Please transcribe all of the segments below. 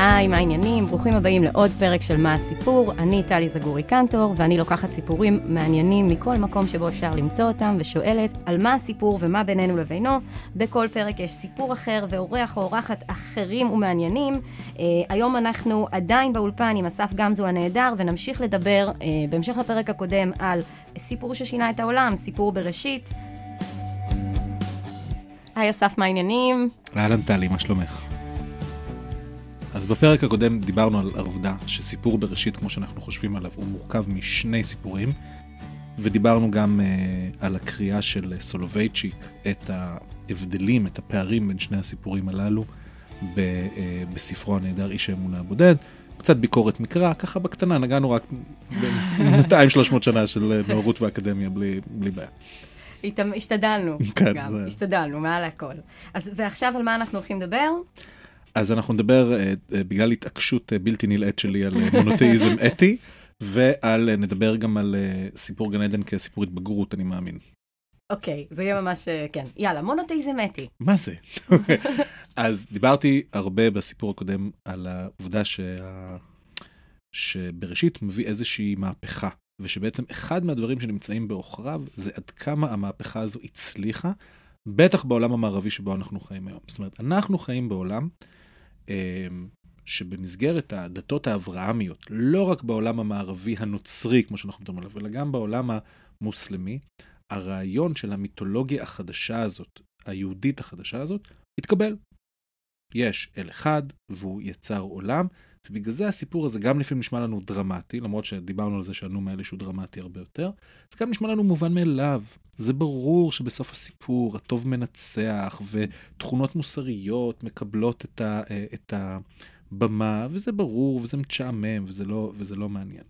היי, מה העניינים? ברוכים הבאים לעוד פרק של מה הסיפור. אני טלי זגורי קנטור, ואני לוקחת סיפורים מעניינים מכל מקום שבו אפשר למצוא אותם, ושואלת על מה הסיפור ומה בינינו לבינו. בכל פרק יש סיפור אחר ואורח או אורחת אחרים ומעניינים. אה, היום אנחנו עדיין באולפן עם אסף גמזו הנהדר, ונמשיך לדבר, אה, בהמשך לפרק הקודם, על סיפור ששינה את העולם, סיפור בראשית. היי אסף, מה העניינים? אהלן טלי, מה שלומך? אז בפרק הקודם דיברנו על העובדה שסיפור בראשית, כמו שאנחנו חושבים עליו, הוא מורכב משני סיפורים, ודיברנו גם uh, על הקריאה של סולובייצ'יק, את ההבדלים, את הפערים בין שני הסיפורים הללו ב, uh, בספרו הנהדר איש האמונה הבודד. קצת ביקורת מקרא, ככה בקטנה, נגענו רק ב-200-300 שנה של נאורות ואקדמיה בלי, בלי בעיה. השתדלנו, כן, גם, זה- השתדלנו, מעל הכל. אז, ועכשיו על מה אנחנו הולכים לדבר? אז אנחנו נדבר אה, אה, בגלל התעקשות אה, בלתי נלאית שלי על מונותאיזם אתי, ועל, נדבר גם על סיפור גן עדן כסיפור התבגרות, אני מאמין. אוקיי, זה יהיה ממש, כן. יאללה, מונותאיזם אתי. מה זה? אז דיברתי הרבה בסיפור הקודם על העובדה שה... שבראשית מביא איזושהי מהפכה, ושבעצם אחד מהדברים שנמצאים בעוכריו זה עד כמה המהפכה הזו הצליחה, בטח בעולם המערבי שבו אנחנו חיים היום. זאת אומרת, אנחנו חיים בעולם שבמסגרת הדתות האברהמיות, לא רק בעולם המערבי הנוצרי, כמו שאנחנו מדברים עליו, אלא גם בעולם המוסלמי, הרעיון של המיתולוגיה החדשה הזאת, היהודית החדשה הזאת, התקבל. יש אל אחד, והוא יצר עולם, ובגלל זה הסיפור הזה גם לפעמים נשמע לנו דרמטי, למרות שדיברנו על זה שהנום האלה שהוא דרמטי הרבה יותר, וגם נשמע לנו מובן מאליו. זה ברור שבסוף הסיפור הטוב מנצח, ותכונות מוסריות מקבלות את, ה, את הבמה, וזה ברור, וזה משעמם, וזה לא, וזה לא מעניין.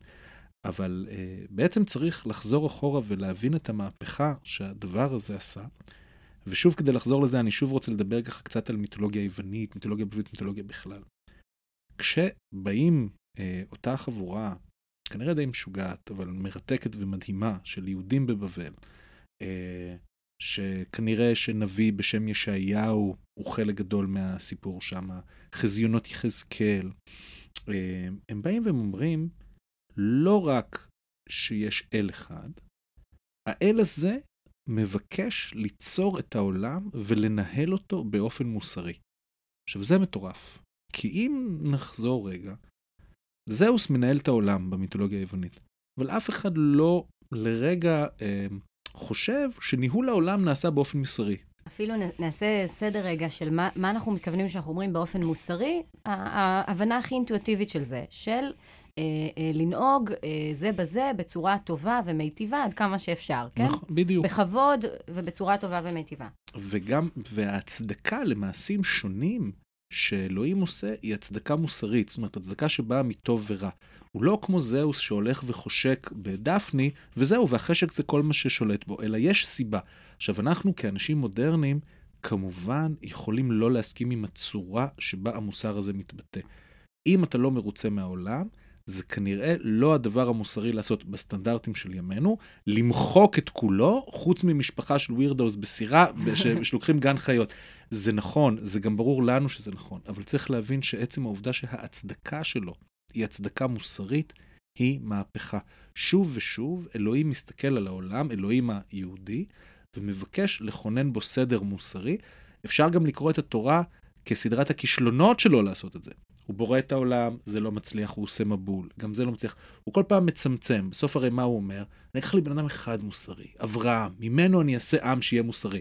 אבל uh, בעצם צריך לחזור אחורה ולהבין את המהפכה שהדבר הזה עשה. ושוב, כדי לחזור לזה, אני שוב רוצה לדבר ככה קצת על מיתולוגיה יוונית, מיתולוגיה בבית, מיתולוגיה בכלל. כשבאים uh, אותה חבורה, כנראה די משוגעת, אבל מרתקת ומדהימה, של יהודים בבבל, uh, שכנראה שנביא בשם ישעיהו הוא חלק גדול מהסיפור שם, חזיונות יחזקאל, uh, הם באים והם אומרים, לא רק שיש אל אחד, האל הזה מבקש ליצור את העולם ולנהל אותו באופן מוסרי. עכשיו, זה מטורף. כי אם נחזור רגע, זהוס מנהל את העולם במיתולוגיה היוונית, אבל אף אחד לא לרגע אה, חושב שניהול העולם נעשה באופן מוסרי. אפילו נעשה סדר רגע של מה, מה אנחנו מתכוונים שאנחנו אומרים באופן מוסרי, ההבנה הכי אינטואיטיבית של זה, של אה, אה, לנהוג אה, זה בזה בצורה טובה ומיטיבה עד כמה שאפשר, כן? נכון, בדיוק. בכבוד ובצורה טובה ומיטיבה. וגם, וההצדקה למעשים שונים שאלוהים עושה היא הצדקה מוסרית, זאת אומרת, הצדקה שבאה מטוב ורע. הוא לא כמו זהוס שהולך וחושק בדפני, וזהו, והחשק זה כל מה ששולט בו, אלא יש סיבה. עכשיו, אנחנו כאנשים מודרניים, כמובן יכולים לא להסכים עם הצורה שבה המוסר הזה מתבטא. אם אתה לא מרוצה מהעולם, זה כנראה לא הדבר המוסרי לעשות בסטנדרטים של ימינו, למחוק את כולו, חוץ ממשפחה של ווירדאוס בסירה, שלוקחים גן חיות. זה נכון, זה גם ברור לנו שזה נכון, אבל צריך להבין שעצם העובדה שההצדקה שלו היא הצדקה מוסרית, היא מהפכה. שוב ושוב, אלוהים מסתכל על העולם, אלוהים היהודי, ומבקש לכונן בו סדר מוסרי. אפשר גם לקרוא את התורה כסדרת הכישלונות שלו לעשות את זה. הוא בורא את העולם, זה לא מצליח, הוא עושה מבול, גם זה לא מצליח. הוא כל פעם מצמצם, בסוף הרי מה הוא אומר? אני אקח לי בן אדם אחד מוסרי, אברהם, ממנו אני אעשה עם שיהיה מוסרי.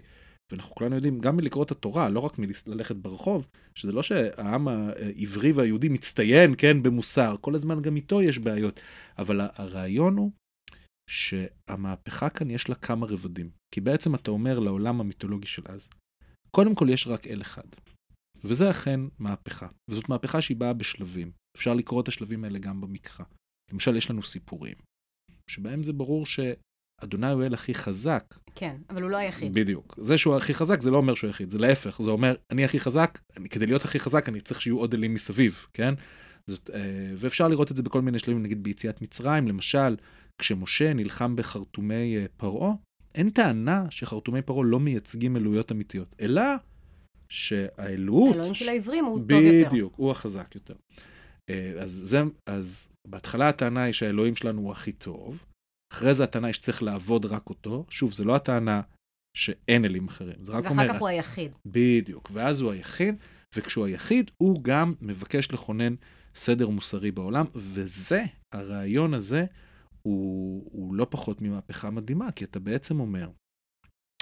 ואנחנו כולנו יודעים, גם מלקרוא את התורה, לא רק מללכת ברחוב, שזה לא שהעם העברי והיהודי מצטיין, כן, במוסר, כל הזמן גם איתו יש בעיות. אבל הרעיון הוא שהמהפכה כאן יש לה כמה רבדים. כי בעצם אתה אומר לעולם המיתולוגי של אז, קודם כל יש רק אל אחד. וזה אכן מהפכה. וזאת מהפכה שהיא באה בשלבים. אפשר לקרוא את השלבים האלה גם במקרא. למשל, יש לנו סיפורים, שבהם זה ברור שאדוני הוא אל הכי חזק. כן, אבל הוא לא היחיד. בדיוק. זה שהוא הכי חזק זה לא אומר שהוא היחיד, זה להפך, זה אומר, אני הכי חזק, אני, כדי להיות הכי חזק אני צריך שיהיו עוד אלים מסביב, כן? זאת, אה, ואפשר לראות את זה בכל מיני שלבים, נגיד ביציאת מצרים, למשל, כשמשה נלחם בחרטומי אה, פרעה, אין טענה שחרטומי פרעה לא מייצגים אלוהיות אמיתיות, אלא שהאלוהות... האלוהים של העברים הוא טוב יותר. בדיוק, הוא החזק יותר. אה, אז, זה, אז בהתחלה הטענה היא שהאלוהים שלנו הוא הכי טוב, אחרי זה הטענה היא שצריך לעבוד רק אותו. שוב, זו לא הטענה שאין אלים אחרים, זה רק ואחר אומר... כך הוא היחיד. בדיוק, ואז הוא היחיד, וכשהוא היחיד, הוא גם מבקש לכונן סדר מוסרי בעולם, וזה, הרעיון הזה, הוא, הוא לא פחות ממהפכה מדהימה, כי אתה בעצם אומר,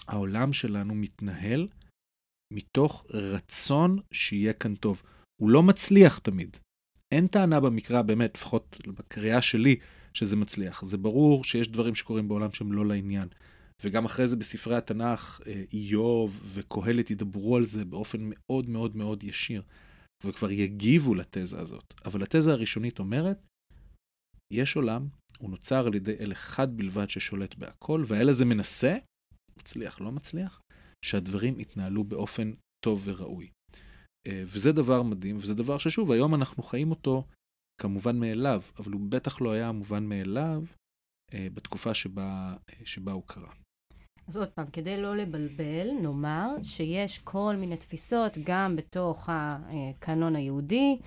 העולם שלנו מתנהל מתוך רצון שיהיה כאן טוב. הוא לא מצליח תמיד. אין טענה במקרא, באמת, לפחות בקריאה שלי, שזה מצליח. זה ברור שיש דברים שקורים בעולם שהם לא לעניין. וגם אחרי זה בספרי התנ"ך, אה, איוב וקהלת ידברו על זה באופן מאוד מאוד מאוד ישיר, וכבר יגיבו לתזה הזאת. אבל התזה הראשונית אומרת, יש עולם, הוא נוצר על ידי אל אחד בלבד ששולט בהכל, והאל הזה מנסה, מצליח, לא מצליח, שהדברים יתנהלו באופן טוב וראוי. אה, וזה דבר מדהים, וזה דבר ששוב, היום אנחנו חיים אותו כמובן מאליו, אבל הוא בטח לא היה מובן מאליו אה, בתקופה שבה, שבה הוא קרה. אז עוד פעם, כדי לא לבלבל, נאמר שיש כל מיני תפיסות גם בתוך הקנון היהודי.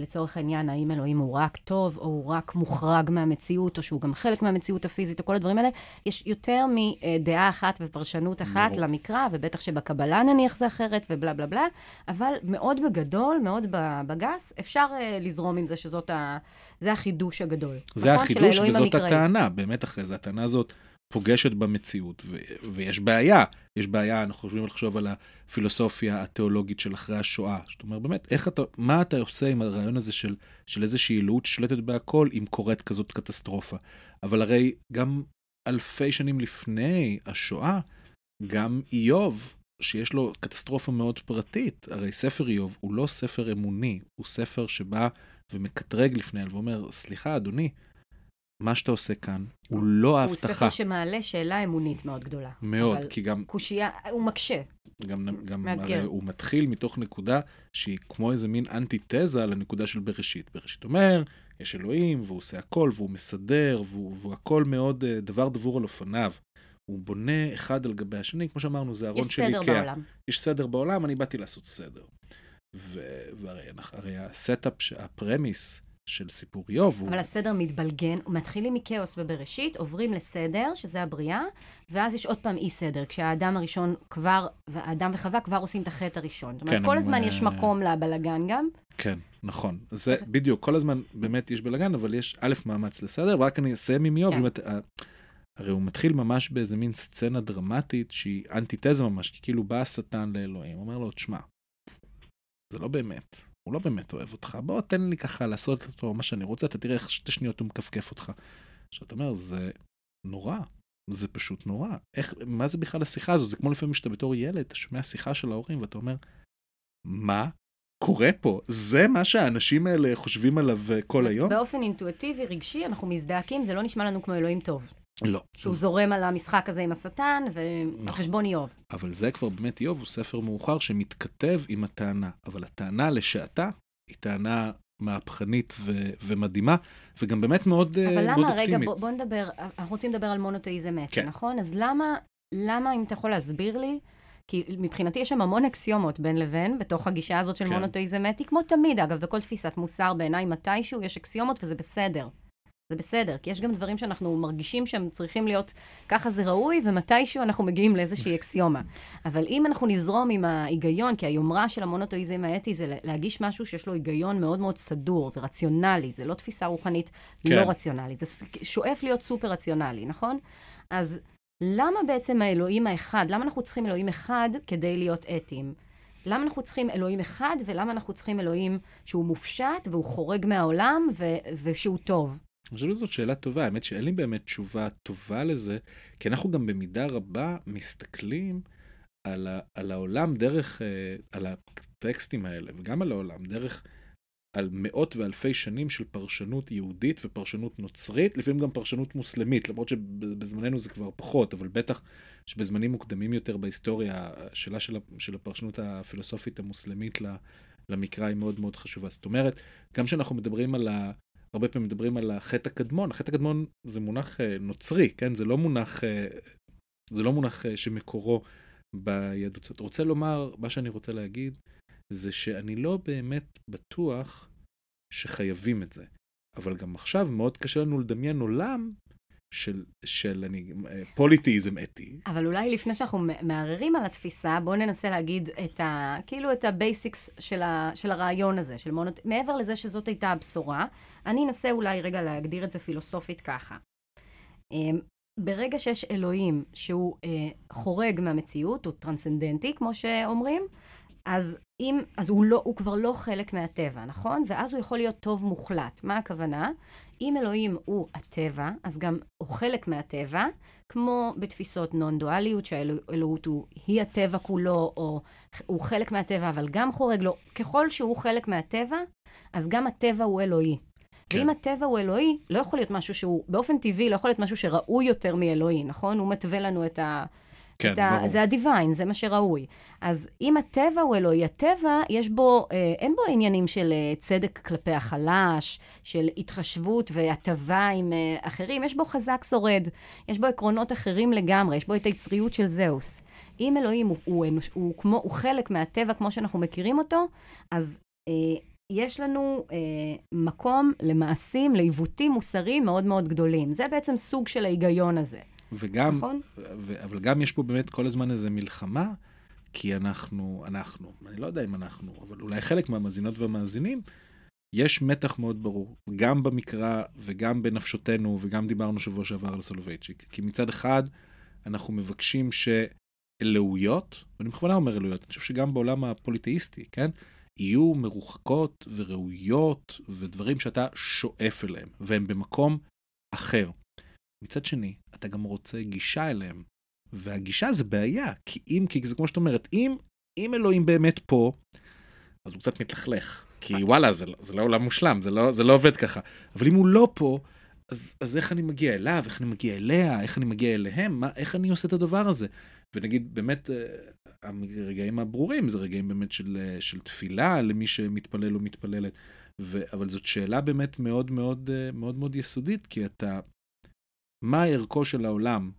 לצורך העניין, האם אלוהים הוא רק טוב, או הוא רק מוחרג מהמציאות, או שהוא גם חלק מהמציאות הפיזית, או כל הדברים האלה. יש יותר מדעה אחת ופרשנות אחת no. למקרא, ובטח שבקבלה נניח זה אחרת, ובלה בלה בלה, אבל מאוד בגדול, מאוד בגס, אפשר לזרום עם זה שזאת ה... זה החידוש הגדול. זה נכון? החידוש וזאת המקראי. הטענה, באמת אחרי זה, הטענה הזאת. פוגשת במציאות, ו- ויש בעיה. יש בעיה, אנחנו חושבים לחשוב על הפילוסופיה התיאולוגית של אחרי השואה. זאת אומרת, באמת, איך אתה, מה אתה עושה עם הרעיון הזה של, של איזושהי אלוהות ששולטת בהכל, אם קורית כזאת קטסטרופה? אבל הרי גם אלפי שנים לפני השואה, גם איוב, שיש לו קטסטרופה מאוד פרטית, הרי ספר איוב הוא לא ספר אמוני, הוא ספר שבא ומקטרג לפני ואומר, סליחה, אדוני, מה שאתה עושה כאן הוא לא ההבטחה. הוא ספר שמעלה שאלה אמונית מאוד גדולה. מאוד, כי גם... קושייה, הוא מקשה. גם, גם הרי הוא מתחיל מתוך נקודה שהיא כמו איזה מין אנטיתזה לנקודה של בראשית. בראשית אומר, יש אלוהים, והוא עושה הכל, והוא מסדר, והוא, והוא הכל מאוד אה, דבר דבור על אופניו. הוא בונה אחד על גבי השני, כמו שאמרנו, זה ארון של איקאה. יש סדר בעולם. יש סדר בעולם, אני באתי לעשות סדר. והרי ה setup, ה premise של סיפור איוב. אבל הוא... הסדר מתבלגן, מתחילים מכאוס בבראשית, עוברים לסדר, שזה הבריאה, ואז יש עוד פעם אי סדר, כשהאדם הראשון כבר, האדם וחווה כבר עושים את החטא הראשון. זאת אומרת, כן, כל הזמן יש מקום לבלגן גם. כן, נכון. זה בדיוק, כל הזמן באמת יש בלגן, אבל יש א', מאמץ לסדר, ורק אני אסיים עם איוב, כן. באמת, הרי הוא מתחיל ממש באיזה מין סצנה דרמטית שהיא אנטיתזה ממש, כי כאילו בא השטן לאלוהים, אומר לו, תשמע, זה לא באמת. הוא לא באמת אוהב אותך, בוא תן לי ככה לעשות אותו מה שאני רוצה, אתה תראה איך שתי שניות הוא מכפכף אותך. עכשיו אתה אומר, זה נורא, זה פשוט נורא. איך, מה זה בכלל השיחה הזו? זה כמו לפעמים שאתה בתור ילד, אתה שומע שיחה של ההורים ואתה אומר, מה קורה פה? זה מה שהאנשים האלה חושבים עליו אה, כל היום? באופן אינטואטיבי, רגשי, אנחנו מזדעקים, זה לא נשמע לנו כמו אלוהים טוב. לא. שהוא זורם על המשחק הזה עם השטן, וחשבון נכון. איוב. אבל זה כבר באמת איוב, הוא ספר מאוחר שמתכתב עם הטענה. אבל הטענה לשעתה היא טענה מהפכנית ו- ומדהימה, וגם באמת מאוד אופטימית. אבל למה, רגע, בוא, בוא נדבר, אנחנו רוצים לדבר על מונותאיזם אתי, כן. נכון? אז למה, למה, אם אתה יכול להסביר לי, כי מבחינתי יש שם המון אקסיומות בין לבין, בתוך הגישה הזאת של כן. מונותאיזם אתי, כמו תמיד, אגב, בכל תפיסת מוסר בעיניי, מתישהו יש אקסיומות וזה בסדר. זה בסדר, כי יש גם דברים שאנחנו מרגישים שהם צריכים להיות, ככה זה ראוי, ומתישהו אנחנו מגיעים לאיזושהי אקסיומה. אבל אם אנחנו נזרום עם ההיגיון, כי היומרה של המונותואיזם האתי זה להגיש משהו שיש לו היגיון מאוד מאוד סדור, זה רציונלי, זה לא תפיסה רוחנית כן. לא רציונלית, זה שואף להיות סופר רציונלי, נכון? אז למה בעצם האלוהים האחד, למה אנחנו צריכים אלוהים אחד כדי להיות אתיים? למה אנחנו צריכים אלוהים אחד, ולמה אנחנו צריכים אלוהים שהוא מופשט והוא חורג מהעולם ושהוא טוב? אני חושב שזאת שאלה טובה, האמת שאין לי באמת תשובה טובה לזה, כי אנחנו גם במידה רבה מסתכלים על, ה, על העולם דרך, אה, על הטקסטים האלה, וגם על העולם דרך, על מאות ואלפי שנים של פרשנות יהודית ופרשנות נוצרית, לפעמים גם פרשנות מוסלמית, למרות שבזמננו זה כבר פחות, אבל בטח שבזמנים מוקדמים יותר בהיסטוריה, השאלה של, של הפרשנות הפילוסופית המוסלמית למקרא היא מאוד מאוד חשובה. זאת אומרת, גם כשאנחנו מדברים על ה... הרבה פעמים מדברים על החטא הקדמון, החטא הקדמון זה מונח אה, נוצרי, כן? זה לא מונח, אה, זה לא מונח אה, שמקורו ביהדות. זאת רוצה לומר, מה שאני רוצה להגיד, זה שאני לא באמת בטוח שחייבים את זה. אבל גם עכשיו מאוד קשה לנו לדמיין עולם של, של אני, פוליתאיזם אתי. אבל אולי לפני שאנחנו מערערים על התפיסה, בואו ננסה להגיד את ה... כאילו את ה basics של, ה, של הרעיון הזה, של מונות... מעבר לזה שזאת הייתה הבשורה, אני אנסה אולי רגע להגדיר את זה פילוסופית ככה. אמ, ברגע שיש אלוהים שהוא אה, חורג מהמציאות, הוא טרנסצנדנטי, כמו שאומרים, אז, אם, אז הוא, לא, הוא כבר לא חלק מהטבע, נכון? ואז הוא יכול להיות טוב מוחלט. מה הכוונה? אם אלוהים הוא הטבע, אז גם הוא חלק מהטבע, כמו בתפיסות נון-דואליות, שהאלוהות הוא, היא הטבע כולו, או הוא חלק מהטבע, אבל גם חורג לו. ככל שהוא חלק מהטבע, אז גם הטבע הוא אלוהי. כן. ואם הטבע הוא אלוהי, לא יכול להיות משהו שהוא, באופן טבעי, לא יכול להיות משהו שראוי יותר מאלוהי, נכון? הוא מתווה לנו את ה... כן, ה... ברור. זה הדיוויין, זה מה שראוי. אז אם הטבע הוא אלוהי, הטבע, יש בו, אה, אין בו עניינים של אה, צדק כלפי החלש, של התחשבות והטבה עם אה, אחרים, יש בו חזק שורד, יש בו עקרונות אחרים לגמרי, יש בו את היצריות של זהוס. אם אלוהים הוא, הוא, הוא, הוא, כמו, הוא חלק מהטבע כמו שאנחנו מכירים אותו, אז... אה, יש לנו אה, מקום למעשים, לעיוותים מוסריים מאוד מאוד גדולים. זה בעצם סוג של ההיגיון הזה. וגם, נכון? ו- אבל גם יש פה באמת כל הזמן איזו מלחמה, כי אנחנו, אנחנו, אני לא יודע אם אנחנו, אבל אולי חלק מהמאזינות והמאזינים, יש מתח מאוד ברור, גם במקרא וגם בנפשותנו, וגם דיברנו שבוע שעבר על סולובייצ'יק. כי מצד אחד, אנחנו מבקשים שאלוהויות, ואני בכוונה אומר אלוהויות, אני חושב שגם בעולם הפוליטאיסטי, כן? יהיו מרוחקות וראויות ודברים שאתה שואף אליהם, והם במקום אחר. מצד שני, אתה גם רוצה גישה אליהם, והגישה זה בעיה, כי אם, כי זה כמו שאת אומרת, אם, אם אלוהים באמת פה, אז הוא קצת מתלכלך. כי וואלה, זה, זה לא עולם מושלם, זה לא, זה לא עובד ככה. אבל אם הוא לא פה, אז, אז איך אני מגיע אליו, איך אני מגיע אליה, איך אני מגיע אליהם, מה, איך אני עושה את הדבר הזה? ונגיד, באמת, אה, הרגעים הברורים זה רגעים באמת של, של תפילה למי שמתפלל או מתפללת. ו, אבל זאת שאלה באמת מאוד מאוד אה, מאוד מאוד יסודית, כי אתה, מה ערכו של העולם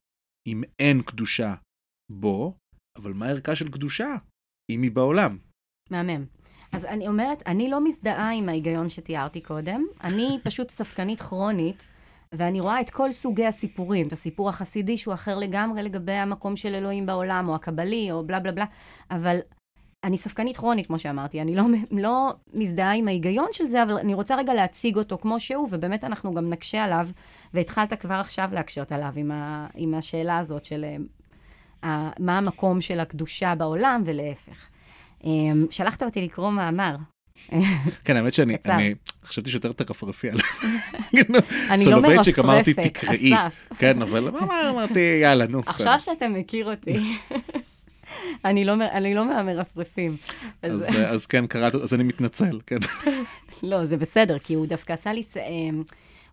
אם אין קדושה בו, אבל מה ערכה של קדושה אם היא בעולם? מהמם. אז אני אומרת, אני לא מזדהה עם ההיגיון שתיארתי קודם, אני פשוט ספקנית כרונית. ואני רואה את כל סוגי הסיפורים, את הסיפור החסידי שהוא אחר לגמרי לגבי המקום של אלוהים בעולם, או הקבלי, או בלה בלה בלה, אבל אני ספקנית כרונית, כמו שאמרתי, אני לא, לא מזדהה עם ההיגיון של זה, אבל אני רוצה רגע להציג אותו כמו שהוא, ובאמת אנחנו גם נקשה עליו, והתחלת כבר עכשיו להקשות עליו עם, ה, עם השאלה הזאת של uh, מה המקום של הקדושה בעולם ולהפך. Um, שלחת אותי לקרוא מאמר, כן, האמת שאני חשבתי שיותר תרפרפי על אני לא מרפרפת, אמרתי תקראי. כן, אבל אמרתי, יאללה, נו. עכשיו שאתה מכיר אותי. אני לא, אני לא מהמרפרפים. אז, אז כן, קראתי, אז אני מתנצל, כן. לא, זה בסדר, כי הוא דווקא עשה לי, אמ,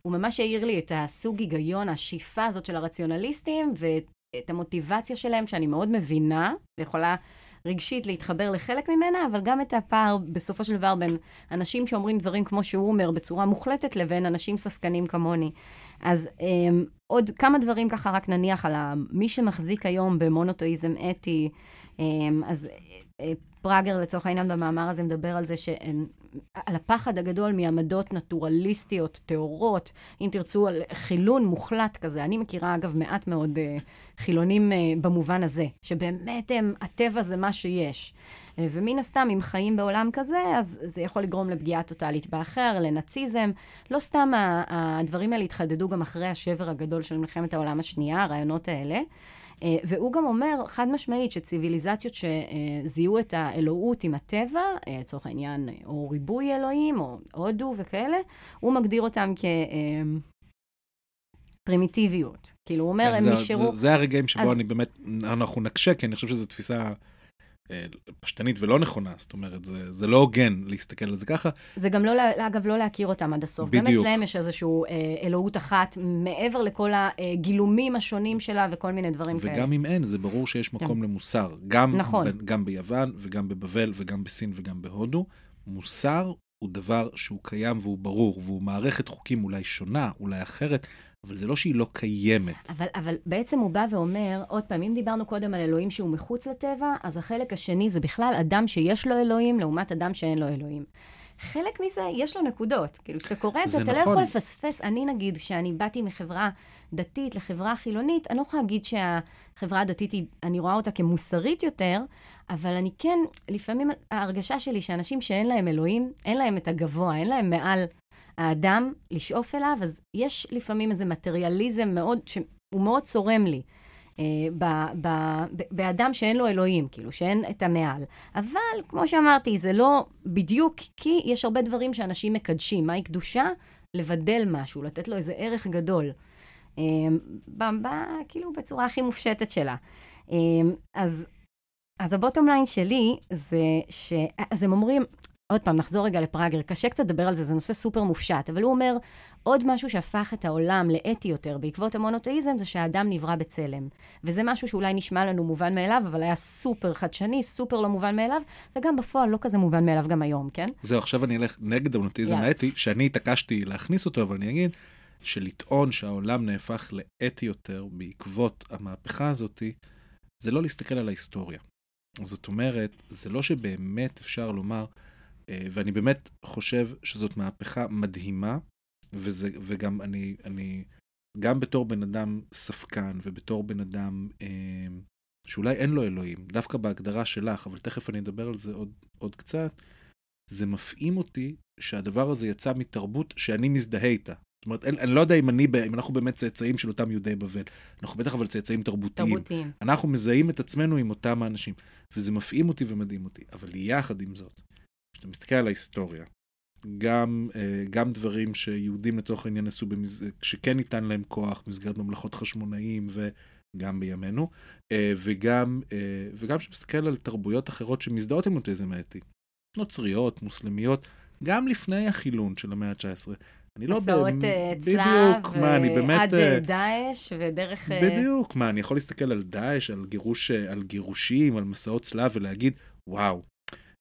הוא ממש העיר לי את הסוג היגיון, השאיפה הזאת של הרציונליסטים, ואת המוטיבציה שלהם, שאני מאוד מבינה, ויכולה רגשית להתחבר לחלק ממנה, אבל גם את הפער בסופו של דבר בין אנשים שאומרים דברים כמו שהוא אומר בצורה מוחלטת, לבין אנשים ספקנים כמוני. אז um, עוד כמה דברים ככה רק נניח על מי שמחזיק היום במונותואיזם אתי, um, אז uh, פראגר לצורך העניין במאמר הזה מדבר על זה שהן על הפחד הגדול מעמדות נטורליסטיות, טהורות, אם תרצו, על חילון מוחלט כזה. אני מכירה, אגב, מעט מאוד uh, חילונים uh, במובן הזה, שבאמת הם, הטבע זה מה שיש. Uh, ומן הסתם, אם חיים בעולם כזה, אז זה יכול לגרום לפגיעה טוטאלית באחר, לנאציזם. לא סתם הדברים האלה התחדדו גם אחרי השבר הגדול של מלחמת העולם השנייה, הרעיונות האלה. אה, והוא גם אומר, חד משמעית, שציוויליזציות שזיהו את האלוהות עם הטבע, אה, לצורך העניין, או ריבוי אלוהים, או הודו וכאלה, הוא מגדיר אותם כ... אה, פרימיטיביות. כאילו, הוא אומר, כן, הם נשארו... זה, זה הרגעים שבו אז... אני באמת, אנחנו נקשה, כי אני חושב שזו תפיסה אה, פשטנית ולא נכונה, זאת אומרת, זה, זה לא הוגן להסתכל על זה ככה. זה גם לא, אגב, לא להכיר אותם עד הסוף. בדיוק. גם אצלם יש איזושהי אה, אלוהות אחת, מעבר לכל הגילומים השונים שלה וכל מיני דברים וגם כאלה. וגם אם אין, זה ברור שיש כן. מקום כן. למוסר. גם, נכון. ב, גם ביוון וגם בבבל וגם בסין וגם בהודו. מוסר הוא דבר שהוא קיים והוא ברור, והוא מערכת חוקים אולי שונה, אולי אחרת, אבל זה לא שהיא לא קיימת. אבל, אבל בעצם הוא בא ואומר, עוד פעם, אם דיברנו קודם על אלוהים שהוא מחוץ לטבע, אז החלק השני זה בכלל אדם שיש לו אלוהים לעומת אדם שאין לו אלוהים. חלק מזה, יש לו נקודות. כאילו, כשאתה קורא את זה, אתה נכון. לא יכול לפספס. אני, נגיד, כשאני באתי מחברה דתית לחברה חילונית, אני לא יכולה להגיד שהחברה הדתית, היא, אני רואה אותה כמוסרית יותר, אבל אני כן, לפעמים ההרגשה שלי שאנשים שאין להם אלוהים, אין להם את הגבוה, אין להם מעל האדם לשאוף אליו, אז יש לפעמים איזה מטריאליזם מאוד, שהוא מאוד צורם לי. אה, ב, ב, ב, באדם שאין לו אלוהים, כאילו, שאין את המעל. אבל, כמו שאמרתי, זה לא בדיוק, כי יש הרבה דברים שאנשים מקדשים. מהי קדושה? לבדל משהו, לתת לו איזה ערך גדול. אה, ב, ב, כאילו, בצורה הכי מופשטת שלה. אה, אז, אז הבוטום ליין שלי זה ש... אז הם אומרים, עוד פעם, נחזור רגע לפראגר, קשה קצת לדבר על זה, זה נושא סופר מופשט, אבל הוא אומר, עוד משהו שהפך את העולם לאתי יותר בעקבות המונותאיזם, זה שהאדם נברא בצלם. וזה משהו שאולי נשמע לנו מובן מאליו, אבל היה סופר חדשני, סופר לא מובן מאליו, וגם בפועל לא כזה מובן מאליו גם היום, כן? זהו, עכשיו אני אלך נגד המונותאיזם yeah. האתי, שאני התעקשתי להכניס אותו, אבל אני אגיד שלטעון שהעולם נהפך לאתי יותר בעקבות המהפכה הזאתי, זה לא להסתכל על ההיסטוריה. זאת אומרת, זה לא שבאמת אפשר לומר, ואני באמת חושב שזאת מהפכה מדהימה, וזה, וגם אני, אני, גם בתור בן אדם ספקן, ובתור בן אדם אה, שאולי אין לו אלוהים, דווקא בהגדרה שלך, אבל תכף אני אדבר על זה עוד, עוד קצת, זה מפעים אותי שהדבר הזה יצא מתרבות שאני מזדהה איתה. זאת אומרת, אני, אני לא יודע אם אני, אם אנחנו באמת צאצאים של אותם יהודי בבל. אנחנו בטח אבל צאצאים תרבותיים. תרבותיים. אנחנו מזהים את עצמנו עם אותם האנשים, וזה מפעים אותי ומדהים אותי. אבל יחד עם זאת, כשאתה מסתכל על ההיסטוריה, גם, אה, גם דברים שיהודים לצורך העניין עשו, במז... שכן ניתן להם כוח במסגרת ממלכות חשמונאים וגם בימינו, אה, וגם, אה, וגם כשמסתכל על תרבויות אחרות שמזדהות עם אוטיזם האתי, נוצריות, מוסלמיות, גם לפני החילון של המאה ה-19. אני לא... מסעות צלב, עד דאעש ודרך... בדיוק, מה, אני יכול להסתכל על דאעש, על, גירוש, על גירושים, על מסעות צלב ולהגיד, וואו,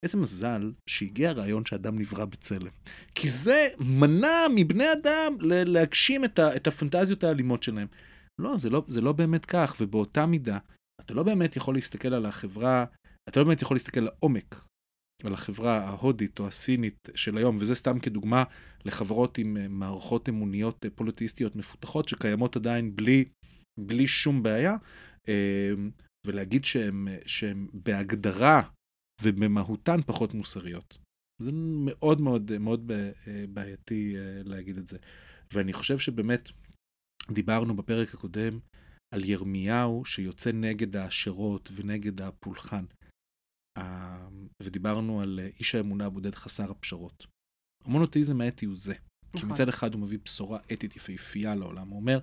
איזה מזל שהגיע הרעיון שאדם נברא בצלם. כי זה מנע מבני אדם להגשים את, את הפנטזיות האלימות שלהם. לא זה, לא, זה לא באמת כך, ובאותה מידה, אתה לא באמת יכול להסתכל על החברה, אתה לא באמת יכול להסתכל לעומק על החברה ההודית או הסינית של היום, וזה סתם כדוגמה לחברות עם אה, מערכות אמוניות אה, פוליטיסטיות מפותחות שקיימות עדיין בלי, בלי שום בעיה, אה, ולהגיד שהן בהגדרה ובמהותן פחות מוסריות. זה מאוד מאוד מאוד בעייתי אה, להגיד את זה. ואני חושב שבאמת דיברנו בפרק הקודם על ירמיהו שיוצא נגד העשרות ונגד הפולחן. ודיברנו על איש האמונה הבודד חסר הפשרות. המונותאיזם האתי הוא זה. נכון. כי מצד אחד הוא מביא בשורה אתית יפהפייה לעולם. הוא אומר,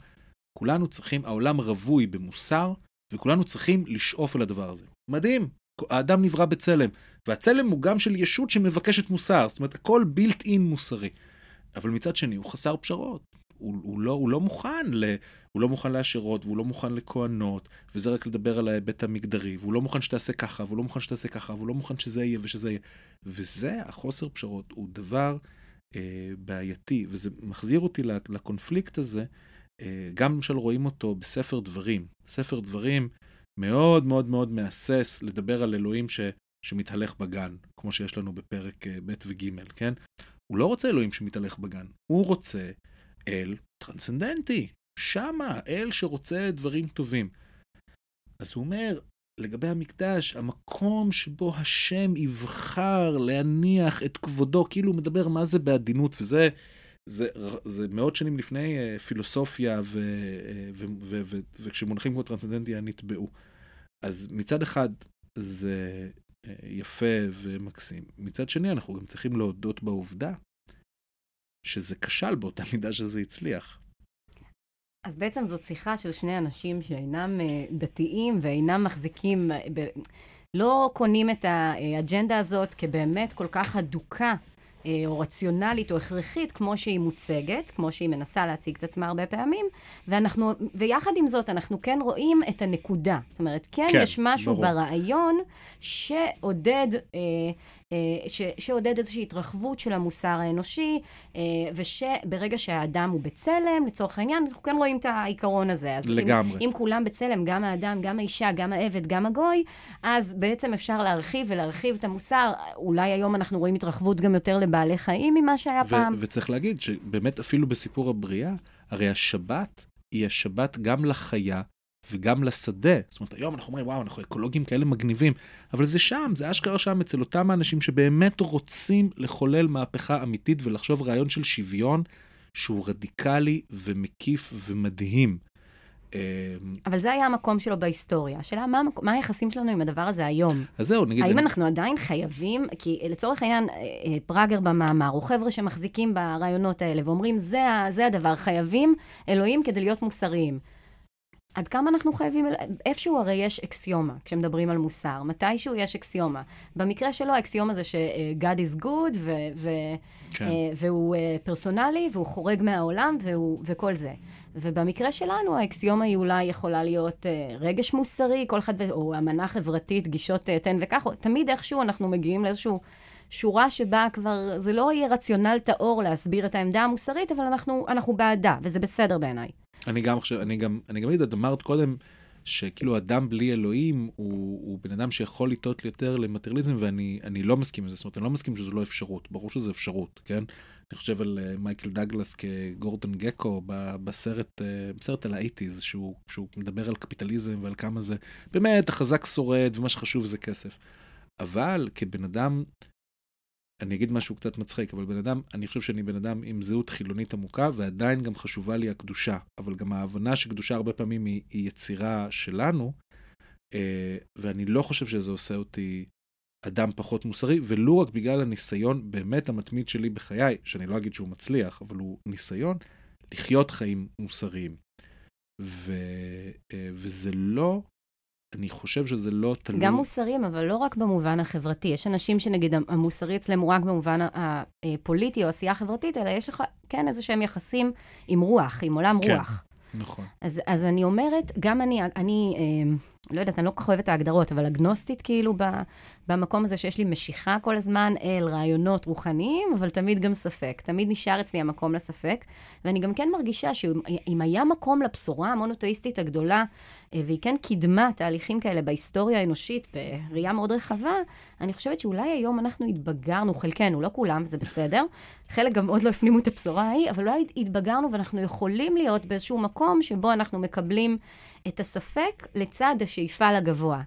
כולנו צריכים, העולם רווי במוסר, וכולנו צריכים לשאוף אל הדבר הזה. מדהים, האדם נברא בצלם, והצלם הוא גם של ישות שמבקשת מוסר, זאת אומרת, הכל בילט אין מוסרי. אבל מצד שני, הוא חסר פשרות. הוא, הוא, לא, הוא לא מוכן ל... הוא לא מוכן להשערות, והוא לא מוכן לכהנות, וזה רק לדבר על ההיבט המגדרי, והוא לא מוכן שתעשה ככה, והוא לא מוכן שתעשה ככה, והוא לא מוכן שזה יהיה ושזה יהיה. וזה, החוסר פשרות, הוא דבר אה, בעייתי, וזה מחזיר אותי לקונפליקט הזה, אה, גם למשל רואים אותו בספר דברים. ספר דברים, מאוד מאוד מאוד מהסס לדבר על אלוהים ש, שמתהלך בגן, כמו שיש לנו בפרק אה, ב' וג', כן? הוא לא רוצה אלוהים שמתהלך בגן, הוא רוצה אל טרנסצנדנטי, שמה, אל שרוצה דברים טובים. אז הוא אומר, לגבי המקדש, המקום שבו השם יבחר להניח את כבודו, כאילו הוא מדבר מה זה בעדינות, וזה זה, זה מאות שנים לפני uh, פילוסופיה, ו, וכשמונחים כמו טרנסצנדנטיה נטבעו. אז מצד אחד זה uh, יפה ומקסים, מצד שני אנחנו גם צריכים להודות בעובדה שזה כשל באותה מידה שזה הצליח. אז בעצם זאת שיחה של שני אנשים שאינם uh, דתיים ואינם מחזיקים, ב... לא קונים את האג'נדה הזאת כבאמת כל כך אדוקה אה, או רציונלית או הכרחית כמו שהיא מוצגת, כמו שהיא מנסה להציג את עצמה הרבה פעמים, ואנחנו, ויחד עם זאת, אנחנו כן רואים את הנקודה. זאת אומרת, כן, כן יש משהו ברור. ברעיון שעודד... אה, אה, ש, שעודד איזושהי התרחבות של המוסר האנושי, אה, ושברגע שהאדם הוא בצלם, לצורך העניין, אנחנו כן רואים את העיקרון הזה. אז לגמרי. אם, אם כולם בצלם, גם האדם, גם האישה, גם העבד, גם הגוי, אז בעצם אפשר להרחיב ולהרחיב את המוסר. אולי היום אנחנו רואים התרחבות גם יותר לבעלי חיים ממה שהיה ו- פעם. וצריך להגיד שבאמת אפילו בסיפור הבריאה, הרי השבת היא השבת גם לחיה וגם לשדה. זאת אומרת, היום אנחנו אומרים, וואו, אנחנו אקולוגים כאלה מגניבים, אבל זה שם, זה אשכרה שם אצל אותם האנשים שבאמת רוצים לחולל מהפכה אמיתית ולחשוב רעיון של שוויון שהוא רדיקלי ומקיף ומדהים. אמ, אבל זה היה המקום שלו בהיסטוריה. השאלה, מה, מה היחסים שלנו עם הדבר הזה היום? אז זהו, נגיד... האם אני... אנחנו עדיין חייבים, כי לצורך העניין, אה, אה, פראגר במאמר, או חבר'ה שמחזיקים ברעיונות האלה ואומרים, זה, זה הדבר, חייבים אלוהים כדי להיות מוסריים. עד כמה אנחנו חייבים, איפשהו הרי יש אקסיומה כשמדברים על מוסר, מתישהו יש אקסיומה. במקרה שלו האקסיומה זה ש-God is good, ו- ו- כן. uh, והוא uh, פרסונלי, והוא חורג מהעולם, והוא, וכל זה. ובמקרה שלנו האקסיומה היא אולי יכולה להיות uh, רגש מוסרי, כל אחד, או אמנה חברתית, גישות תן וכך, תמיד איכשהו אנחנו מגיעים לאיזשהו... שורה שבה כבר, זה לא יהיה רציונל טהור להסביר את העמדה המוסרית, אבל אנחנו, אנחנו בעדה, וזה בסדר בעיניי. אני גם חושב, אני גם, אני גם אגיד, אמרת קודם, שכאילו אדם בלי אלוהים הוא, הוא בן אדם שיכול לטעות יותר למטריאליזם, ואני לא מסכים עם זה, זאת אומרת, אני לא מסכים שזו לא אפשרות, ברור שזו אפשרות, כן? אני חושב על uh, מייקל דגלס כגורדון גקו בסרט, uh, בסרט על האייטיז, שהוא, שהוא מדבר על קפיטליזם ועל כמה זה, באמת, החזק שורד, ומה שחשוב זה כסף. אבל כבן אדם אני אגיד משהו קצת מצחיק, אבל בן אדם, אני חושב שאני בן אדם עם זהות חילונית עמוקה, ועדיין גם חשובה לי הקדושה. אבל גם ההבנה שקדושה הרבה פעמים היא, היא יצירה שלנו, אה, ואני לא חושב שזה עושה אותי אדם פחות מוסרי, ולו רק בגלל הניסיון באמת המתמיד שלי בחיי, שאני לא אגיד שהוא מצליח, אבל הוא ניסיון לחיות חיים מוסריים. ו, אה, וזה לא אני חושב שזה לא תלוי... גם מוסריים, אבל לא רק במובן החברתי. יש אנשים שנגיד המוסרי אצלם הוא רק במובן הפוליטי או עשייה חברתית, אלא יש לך, כן, איזה שהם יחסים עם רוח, עם עולם כן, רוח. נכון. אז, אז אני אומרת, גם אני, אני אה, לא יודעת, אני לא כל כך אוהבת את ההגדרות, אבל אגנוסטית כאילו ב, במקום הזה שיש לי משיכה כל הזמן אל רעיונות רוחניים, אבל תמיד גם ספק. תמיד נשאר אצלי המקום לספק. ואני גם כן מרגישה שאם היה מקום לבשורה המונותאיסטית הגדולה, אה, והיא כן קידמה תהליכים כאלה בהיסטוריה האנושית בראייה מאוד רחבה, אני חושבת שאולי היום אנחנו התבגרנו, חלקנו, לא כולם, זה בסדר. חלק גם עוד לא הפנימו את הבשורה ההיא, אבל אולי התבגרנו ואנחנו יכולים להיות באיזשהו מקום שבו אנחנו מקבלים את הספק לצד השאיפה לגבוה.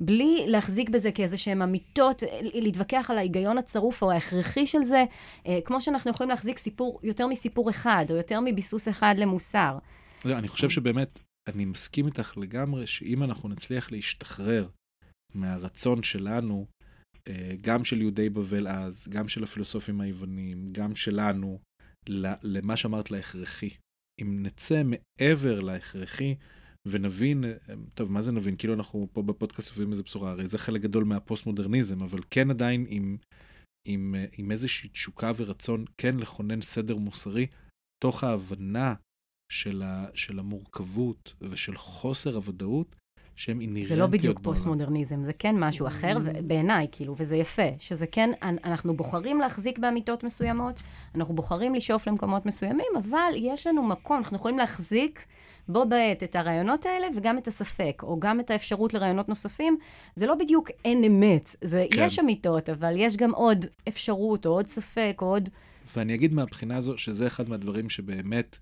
בלי להחזיק בזה כאיזה שהן אמיתות, להתווכח על ההיגיון הצרוף או ההכרחי של זה, אה, כמו שאנחנו יכולים להחזיק סיפור, יותר מסיפור אחד, או יותר מביסוס אחד למוסר. לא, אני חושב שבאמת, אני מסכים איתך לגמרי, שאם אנחנו נצליח להשתחרר מהרצון שלנו, אה, גם של יהודי בבל אז, גם של הפילוסופים היוונים, גם שלנו, למה שאמרת להכרחי. אם נצא מעבר להכרחי, ונבין, טוב, מה זה נבין? כאילו אנחנו פה בפודקאסט מביאים איזה בשורה, הרי זה חלק גדול מהפוסט-מודרניזם, אבל כן עדיין עם, עם, עם איזושהי תשוקה ורצון כן לכונן סדר מוסרי, תוך ההבנה של, ה, של המורכבות ושל חוסר הוודאות, שהם אינהרנטיות זה לא בדיוק פוסט-מודרניזם, זה כן משהו אחר, mm. בעיניי, כאילו, וזה יפה, שזה כן, אנחנו בוחרים להחזיק באמיתות מסוימות, אנחנו בוחרים לשאוף למקומות מסוימים, אבל יש לנו מקום, אנחנו יכולים להחזיק בו בעת את הרעיונות האלה וגם את הספק, או גם את האפשרות לרעיונות נוספים. זה לא בדיוק אין אמת, זה, כן. יש אמיתות, אבל יש גם עוד אפשרות, או עוד ספק, או עוד... ואני אגיד מהבחינה הזו, שזה אחד מהדברים שבאמת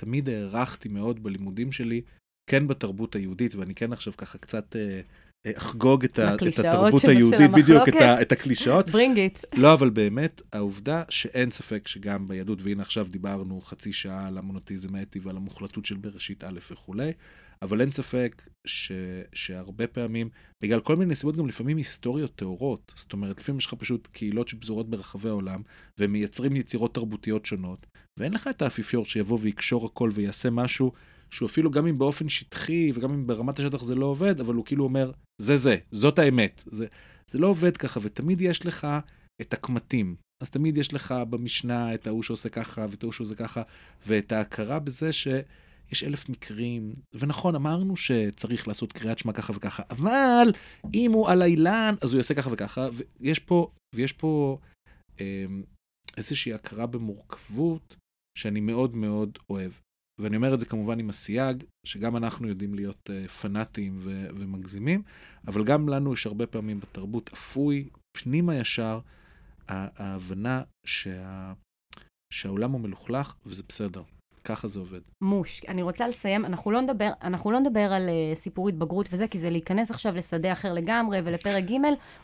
תמיד הערכתי מאוד בלימודים שלי, כן בתרבות היהודית, ואני כן עכשיו ככה קצת אה, אה אחגוג את, ה, את התרבות היהודית, בדיוק, את, ה, את הקלישאות. ברינג איט. לא, אבל באמת, העובדה שאין ספק שגם ביהדות, והנה עכשיו דיברנו חצי שעה על המונוטיזם האתי ועל המוחלטות של בראשית א' וכולי, אבל אין ספק ש, שהרבה פעמים, בגלל כל מיני סיבות, גם לפעמים היסטוריות טהורות. זאת אומרת, לפעמים יש לך פשוט קהילות שפזורות ברחבי העולם, והם מייצרים יצירות תרבותיות שונות, ואין לך את האפיפיור שיבוא ויקשור הכל ויעשה משהו שהוא אפילו גם אם באופן שטחי וגם אם ברמת השטח זה לא עובד, אבל הוא כאילו אומר, זה זה, זאת האמת. זה, זה לא עובד ככה, ותמיד יש לך את הקמטים. אז תמיד יש לך במשנה את ההוא שעושה ככה ואת ההוא שעושה ככה, ואת ההכרה בזה שיש אלף מקרים. ונכון, אמרנו שצריך לעשות קריאת שמע ככה וככה, אבל אם הוא על האילן, אז הוא יעשה ככה וככה, ויש פה, ויש פה אה, איזושהי הכרה במורכבות שאני מאוד מאוד אוהב. ואני אומר את זה כמובן עם הסייג, שגם אנחנו יודעים להיות uh, פנאטים ו- ומגזימים, אבל גם לנו יש הרבה פעמים בתרבות אפוי, פנימה ישר, ההבנה שה... שהעולם הוא מלוכלך וזה בסדר. ככה זה עובד. מוש. אני רוצה לסיים, אנחנו לא נדבר, אנחנו לא נדבר על uh, סיפור התבגרות וזה, כי זה להיכנס עכשיו לשדה אחר לגמרי ולפרק ג',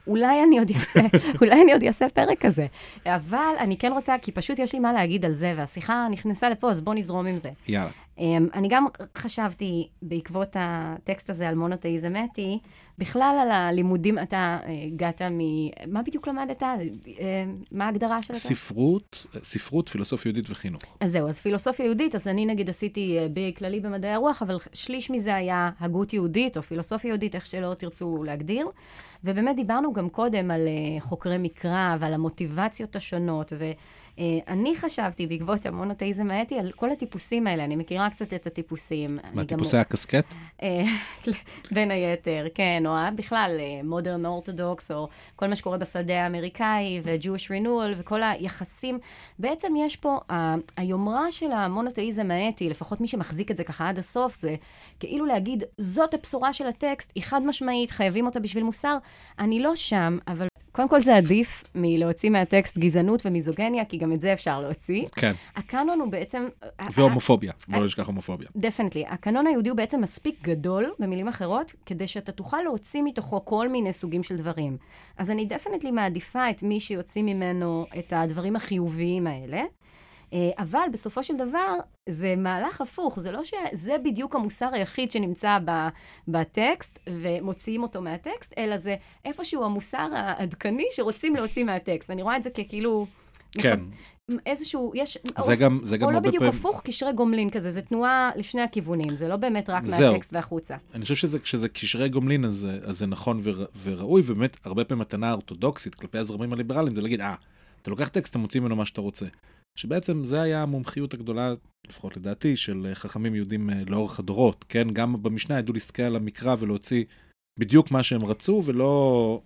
אולי אני עוד אעשה, אולי אני עוד אעשה פרק כזה. אבל אני כן רוצה, כי פשוט יש לי מה להגיד על זה, והשיחה נכנסה לפה, אז בוא נזרום עם זה. יאללה. Um, אני גם חשבתי, בעקבות הטקסט הזה על מונותאיזם אתי, בכלל על הלימודים, אתה uh, הגעת מ... מה בדיוק למדת? Uh, מה ההגדרה של זה? ספרות, ספרות, פילוסופיה יהודית וחינוך. אז זהו, אז פילוסופיה יהודית, אז אני נגיד עשיתי uh, בכללי במדעי הרוח, אבל שליש מזה היה הגות יהודית, או פילוסופיה יהודית, איך שלא תרצו להגדיר. ובאמת דיברנו גם קודם על חוקרי מקרא ועל המוטיבציות השונות, ו... Uh, אני חשבתי, בעקבות המונותאיזם האתי, על כל הטיפוסים האלה. אני מכירה קצת את הטיפוסים. מה, טיפוסי גם... הקסקט? אה, בין היתר, כן, או בכלל מודרן אורתודוקס, או כל מה שקורה בשדה האמריקאי, ו-Jewish Renewal, וכל היחסים. בעצם יש פה, uh, היומרה של המונותאיזם האתי, לפחות מי שמחזיק את זה ככה עד הסוף, זה כאילו להגיד, זאת הבשורה של הטקסט, היא חד משמעית, חייבים אותה בשביל מוסר. אני לא שם, אבל קודם כל זה עדיף מלהוציא מהטקסט גזענות ומיזוגיניה, כי גם את זה אפשר להוציא. כן. הקאנון הוא בעצם... והומופוביה, בוא לא נשכח הומופוביה. Definitely. הקאנון היהודי הוא בעצם מספיק גדול, במילים אחרות, כדי שאתה תוכל להוציא מתוכו כל מיני סוגים של דברים. אז אני definitely מעדיפה את מי שיוציא ממנו את הדברים החיוביים האלה. אה, אבל בסופו של דבר, זה מהלך הפוך, זה לא שזה בדיוק המוסר היחיד שנמצא בטקסט ומוציאים אותו מהטקסט, אלא זה איפשהו המוסר העדכני שרוצים להוציא מהטקסט. אני רואה את זה ככאילו... כן. איזשהו, יש... זה או, גם, זה גם או לא בדיוק פעמים... הפוך, קשרי גומלין כזה, זה תנועה לשני הכיוונים, זה לא באמת רק זהו. מהטקסט והחוצה. אני חושב שזה קשרי גומלין, אז, אז זה נכון ור, וראוי, ובאמת, הרבה פעמים מתנה אורתודוקסית כלפי הזרמים הליברליים, זה להגיד, אה, אתה לוקח טקסט, אתה מוציא ממנו מה שאתה רוצה. שבעצם זה היה המומחיות הגדולה, לפחות לדעתי, של חכמים יהודים אה, לאורך הדורות, כן? גם במשנה ידעו להסתכל על המקרא ולהוציא בדיוק מה שהם רצו, ולא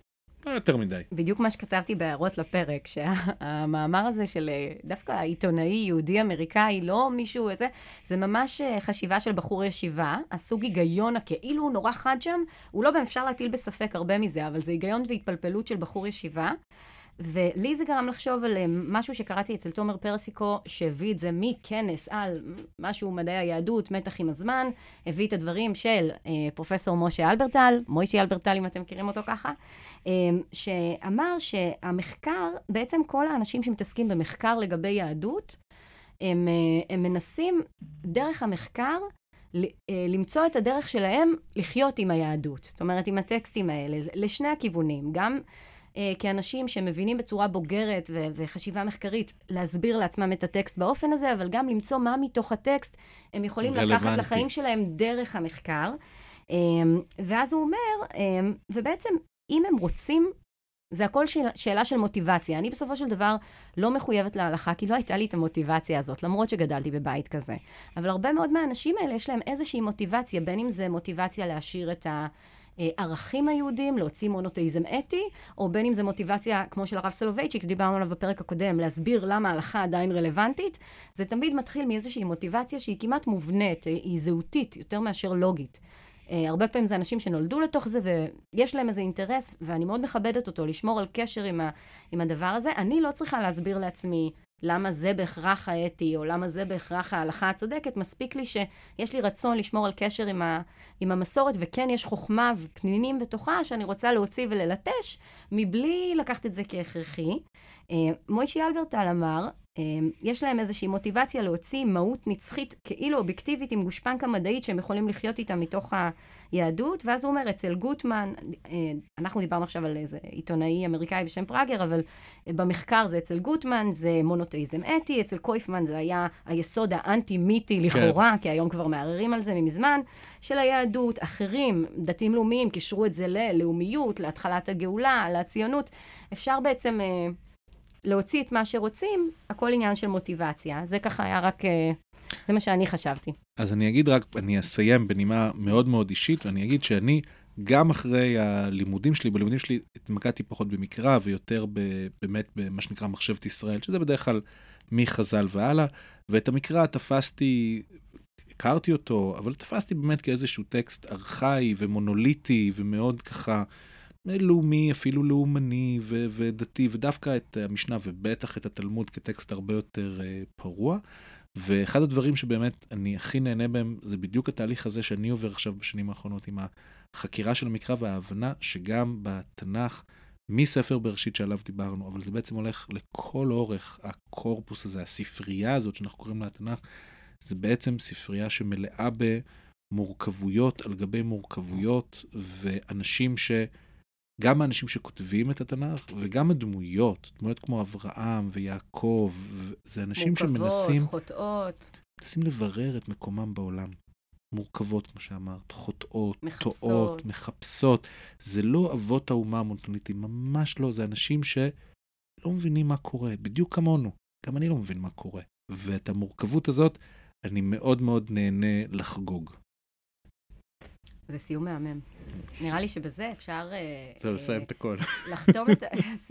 לא יותר מדי. בדיוק מה שכתבתי בהערות לפרק, שהמאמר הזה של אה, דווקא העיתונאי יהודי-אמריקאי, לא מישהו איזה, זה ממש אה, חשיבה של בחור ישיבה, הסוג היגיון הכאילו נורא חד שם, הוא לא, אפשר להטיל בספק הרבה מזה, אבל זה היגיון והתפלפלות של בחור ישיבה. ולי זה גרם לחשוב על אה, משהו שקראתי אצל תומר פרסיקו, שהביא את זה מכנס על משהו מדעי היהדות, מתח עם הזמן, הביא את הדברים של אה, פרופסור משה אלברטל, מוישי אלברטל, אם אתם מכירים אותו ככה, אה, שאמר שהמחקר, בעצם כל האנשים שמתעסקים במחקר לגבי יהדות, הם, אה, הם מנסים דרך המחקר אה, למצוא את הדרך שלהם לחיות עם היהדות. זאת אומרת, עם הטקסטים האלה, לשני הכיוונים. גם... אה, כאנשים שמבינים בצורה בוגרת ו- וחשיבה מחקרית להסביר לעצמם את הטקסט באופן הזה, אבל גם למצוא מה מתוך הטקסט הם יכולים רלוונטי. לקחת לחיים שלהם דרך המחקר. אה, ואז הוא אומר, אה, ובעצם אם הם רוצים זה הכל שאלה, שאלה של מוטיבציה. אני בסופו של דבר לא מחויבת להלכה, כי לא הייתה לי את המוטיבציה הזאת, למרות שגדלתי בבית כזה. אבל הרבה מאוד מהאנשים האלה יש להם איזושהי מוטיבציה, בין אם זה מוטיבציה להשאיר את ה... הערכים היהודים, להוציא מונותאיזם אתי, או בין אם זה מוטיבציה, כמו של הרב סולובייצ'יק, שדיברנו עליו בפרק הקודם, להסביר למה ההלכה עדיין רלוונטית, זה תמיד מתחיל מאיזושהי מוטיבציה שהיא כמעט מובנית, היא זהותית, יותר מאשר לוגית. Uh, הרבה פעמים זה אנשים שנולדו לתוך זה ויש להם איזה אינטרס, ואני מאוד מכבדת אותו, לשמור על קשר עם, ה, עם הדבר הזה. אני לא צריכה להסביר לעצמי למה זה בהכרח האתי, או למה זה בהכרח ההלכה הצודקת, מספיק לי שיש לי רצון לשמור על קשר עם, ה, עם המסורת, וכן יש חוכמה ופנינים בתוכה שאני רוצה להוציא וללטש, מבלי לקחת את זה כהכרחי. Uh, מוישי אלברטל אמר, uh, יש להם איזושהי מוטיבציה להוציא מהות נצחית כאילו אובייקטיבית עם גושפנקה מדעית שהם יכולים לחיות איתה מתוך היהדות, ואז הוא אומר, אצל גוטמן, uh, אנחנו דיברנו עכשיו על איזה עיתונאי אמריקאי בשם פראגר, אבל במחקר זה אצל גוטמן, זה מונותאיזם אתי, אצל קויפמן זה היה היסוד האנטי-מיתי לכאורה, כן. כי היום כבר מערערים על זה ממזמן, של היהדות. אחרים, דתיים לאומיים, קישרו את זה ללאומיות, להתחלת הגאולה, לציונות. אפשר בעצם... Uh, להוציא את מה שרוצים, הכל עניין של מוטיבציה. זה ככה היה רק, אה, זה מה שאני חשבתי. אז אני אגיד רק, אני אסיים בנימה מאוד מאוד אישית, ואני אגיד שאני, גם אחרי הלימודים שלי, בלימודים שלי התמקדתי פחות במקרא ויותר ב, באמת במה שנקרא מחשבת ישראל, שזה בדרך כלל מחז"ל והלאה, ואת המקרא תפסתי, הכרתי אותו, אבל תפסתי באמת כאיזשהו טקסט ארכאי ומונוליטי ומאוד ככה לאומי, אפילו לאומני ו- ודתי, ודווקא את המשנה ובטח את התלמוד כטקסט הרבה יותר uh, פרוע. ואחד הדברים שבאמת אני הכי נהנה בהם זה בדיוק התהליך הזה שאני עובר עכשיו בשנים האחרונות עם החקירה של המקרא וההבנה שגם בתנ"ך, מספר בראשית שעליו דיברנו, אבל זה בעצם הולך לכל אורך הקורפוס הזה, הספרייה הזאת שאנחנו קוראים לה התנ"ך, זה בעצם ספרייה שמלאה במורכבויות על גבי מורכבויות, ואנשים ש... גם האנשים שכותבים את התנ"ך וגם הדמויות, דמויות כמו אברהם ויעקב, זה אנשים מורכבות, שמנסים... מורכבות, חוטאות. מנסים לברר את מקומם בעולם. מורכבות, כמו שאמרת, חוטאות, מחפשות. טועות, מחפשות. זה לא אבות האומה המונטוליטיים, ממש לא. זה אנשים שלא מבינים מה קורה, בדיוק כמונו. גם אני לא מבין מה קורה. ואת המורכבות הזאת, אני מאוד מאוד נהנה לחגוג. זה סיום מהמם. נראה לי שבזה אפשר... אה, זהו, אה, לסיים את הכל. לחתום את...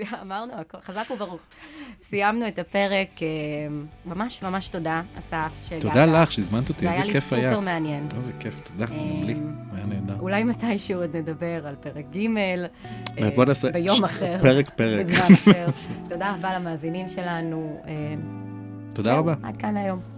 אמרנו הכל, חזק וברוך. סיימנו את הפרק, אה, ממש ממש תודה, אסף, שהגעת. תודה לך שהזמנת אותי, זה איזה היה לי כיף היה. סופר מעניין. איזה כיף, תודה, גם לי, היה נהדר. אולי מתישהו עוד נדבר על פרק ג', אה, ביום אחר, פרק פרק. בזמן אחר. תודה רבה למאזינים שלנו. אה, תודה רבה. עד כאן היום.